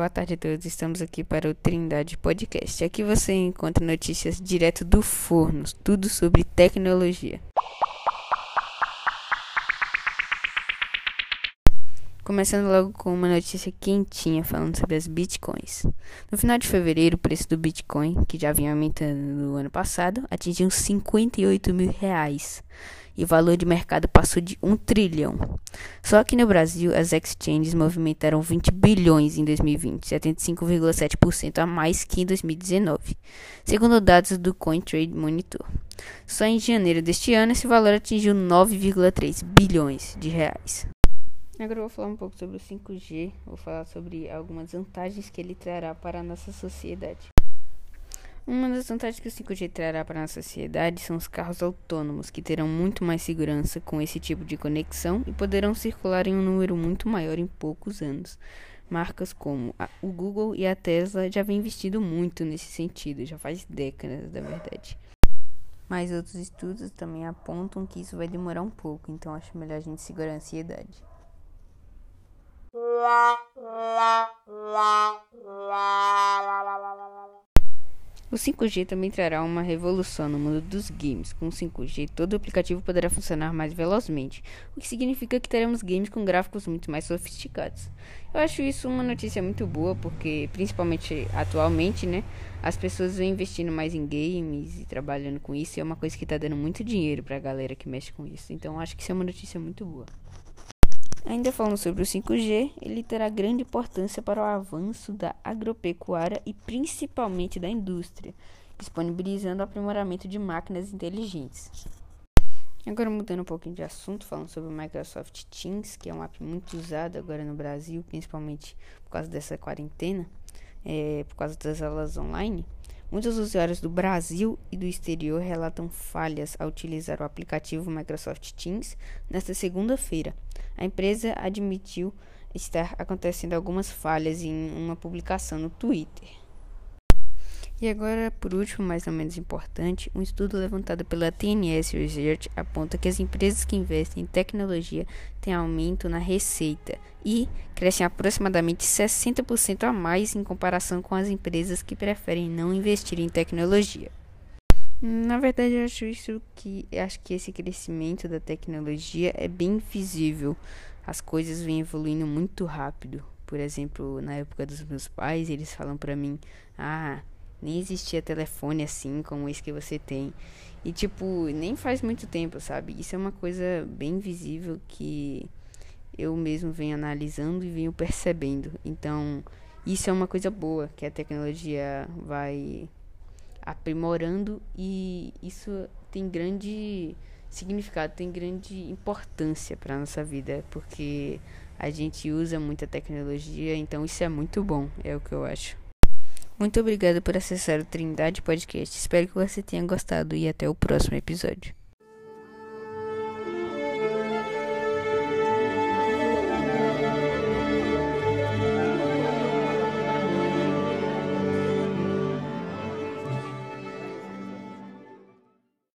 Boa tarde a todos, estamos aqui para o Trindade Podcast. Aqui você encontra notícias direto do forno, tudo sobre tecnologia. Começando logo com uma notícia quentinha falando sobre as bitcoins. No final de fevereiro, o preço do bitcoin, que já vinha aumentando no ano passado, atingiu 58 mil reais e o valor de mercado passou de 1 trilhão. Só que no Brasil, as exchanges movimentaram 20 bilhões em 2020, 75,7% a mais que em 2019, segundo dados do CoinTrade Monitor. Só em janeiro deste ano, esse valor atingiu 9,3 bilhões de reais. Agora eu vou falar um pouco sobre o 5G, vou falar sobre algumas vantagens que ele trará para a nossa sociedade. Uma das vantagens que o 5G trará para a nossa sociedade são os carros autônomos, que terão muito mais segurança com esse tipo de conexão e poderão circular em um número muito maior em poucos anos. Marcas como a, o Google e a Tesla já vêm investindo muito nesse sentido, já faz décadas, na verdade. Mas outros estudos também apontam que isso vai demorar um pouco, então acho melhor a gente segurar a ansiedade. O 5G também trará uma revolução no mundo dos games. Com o 5G, todo aplicativo poderá funcionar mais velozmente, o que significa que teremos games com gráficos muito mais sofisticados. Eu acho isso uma notícia muito boa, porque principalmente atualmente, né, as pessoas vêm investindo mais em games e trabalhando com isso, e é uma coisa que está dando muito dinheiro para a galera que mexe com isso. Então acho que isso é uma notícia muito boa. Ainda falando sobre o 5G, ele terá grande importância para o avanço da agropecuária e principalmente da indústria, disponibilizando o aprimoramento de máquinas inteligentes. Agora mudando um pouquinho de assunto, falando sobre o Microsoft Teams, que é um app muito usado agora no Brasil, principalmente por causa dessa quarentena, é, por causa das aulas online. Muitos usuários do Brasil e do exterior relatam falhas ao utilizar o aplicativo Microsoft Teams nesta segunda-feira. A empresa admitiu estar acontecendo algumas falhas em uma publicação no Twitter. E agora, por último, mais ou menos importante, um estudo levantado pela TNS Research aponta que as empresas que investem em tecnologia têm aumento na receita e crescem aproximadamente 60% a mais em comparação com as empresas que preferem não investir em tecnologia. Na verdade, eu acho isso que acho que esse crescimento da tecnologia é bem visível. As coisas vêm evoluindo muito rápido. Por exemplo, na época dos meus pais, eles falam para mim: "Ah, nem existia telefone assim como esse que você tem. E tipo, nem faz muito tempo, sabe? Isso é uma coisa bem visível que eu mesmo venho analisando e venho percebendo. Então, isso é uma coisa boa que a tecnologia vai aprimorando e isso tem grande significado, tem grande importância para nossa vida, porque a gente usa muita tecnologia, então isso é muito bom, é o que eu acho. Muito obrigado por acessar o Trindade Podcast. Espero que você tenha gostado e até o próximo episódio.